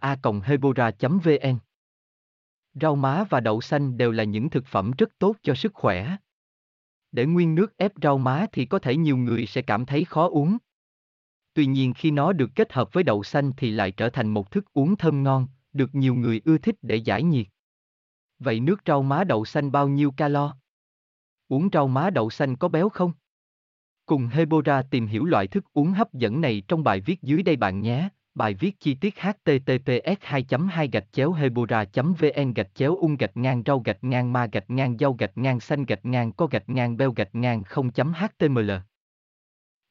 a hebora vn Rau má và đậu xanh đều là những thực phẩm rất tốt cho sức khỏe. Để nguyên nước ép rau má thì có thể nhiều người sẽ cảm thấy khó uống. Tuy nhiên khi nó được kết hợp với đậu xanh thì lại trở thành một thức uống thơm ngon, được nhiều người ưa thích để giải nhiệt. Vậy nước rau má đậu xanh bao nhiêu calo? Uống rau má đậu xanh có béo không? Cùng Hebora tìm hiểu loại thức uống hấp dẫn này trong bài viết dưới đây bạn nhé. Bài viết chi tiết https 2 2 gạch chéo hebora vn gạch chéo ung gạch ngang rau gạch ngang ma gạch ngang dâu gạch ngang xanh gạch ngang co gạch ngang beo gạch ngang 0 html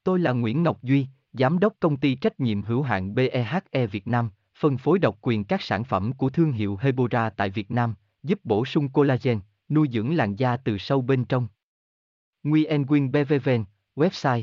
Tôi là Nguyễn Ngọc Duy, Giám đốc công ty trách nhiệm hữu hạn BEHE Việt Nam, phân phối độc quyền các sản phẩm của thương hiệu Hebora tại Việt Nam, giúp bổ sung collagen, nuôi dưỡng làn da từ sâu bên trong. Nguyen Quyên BVVN, website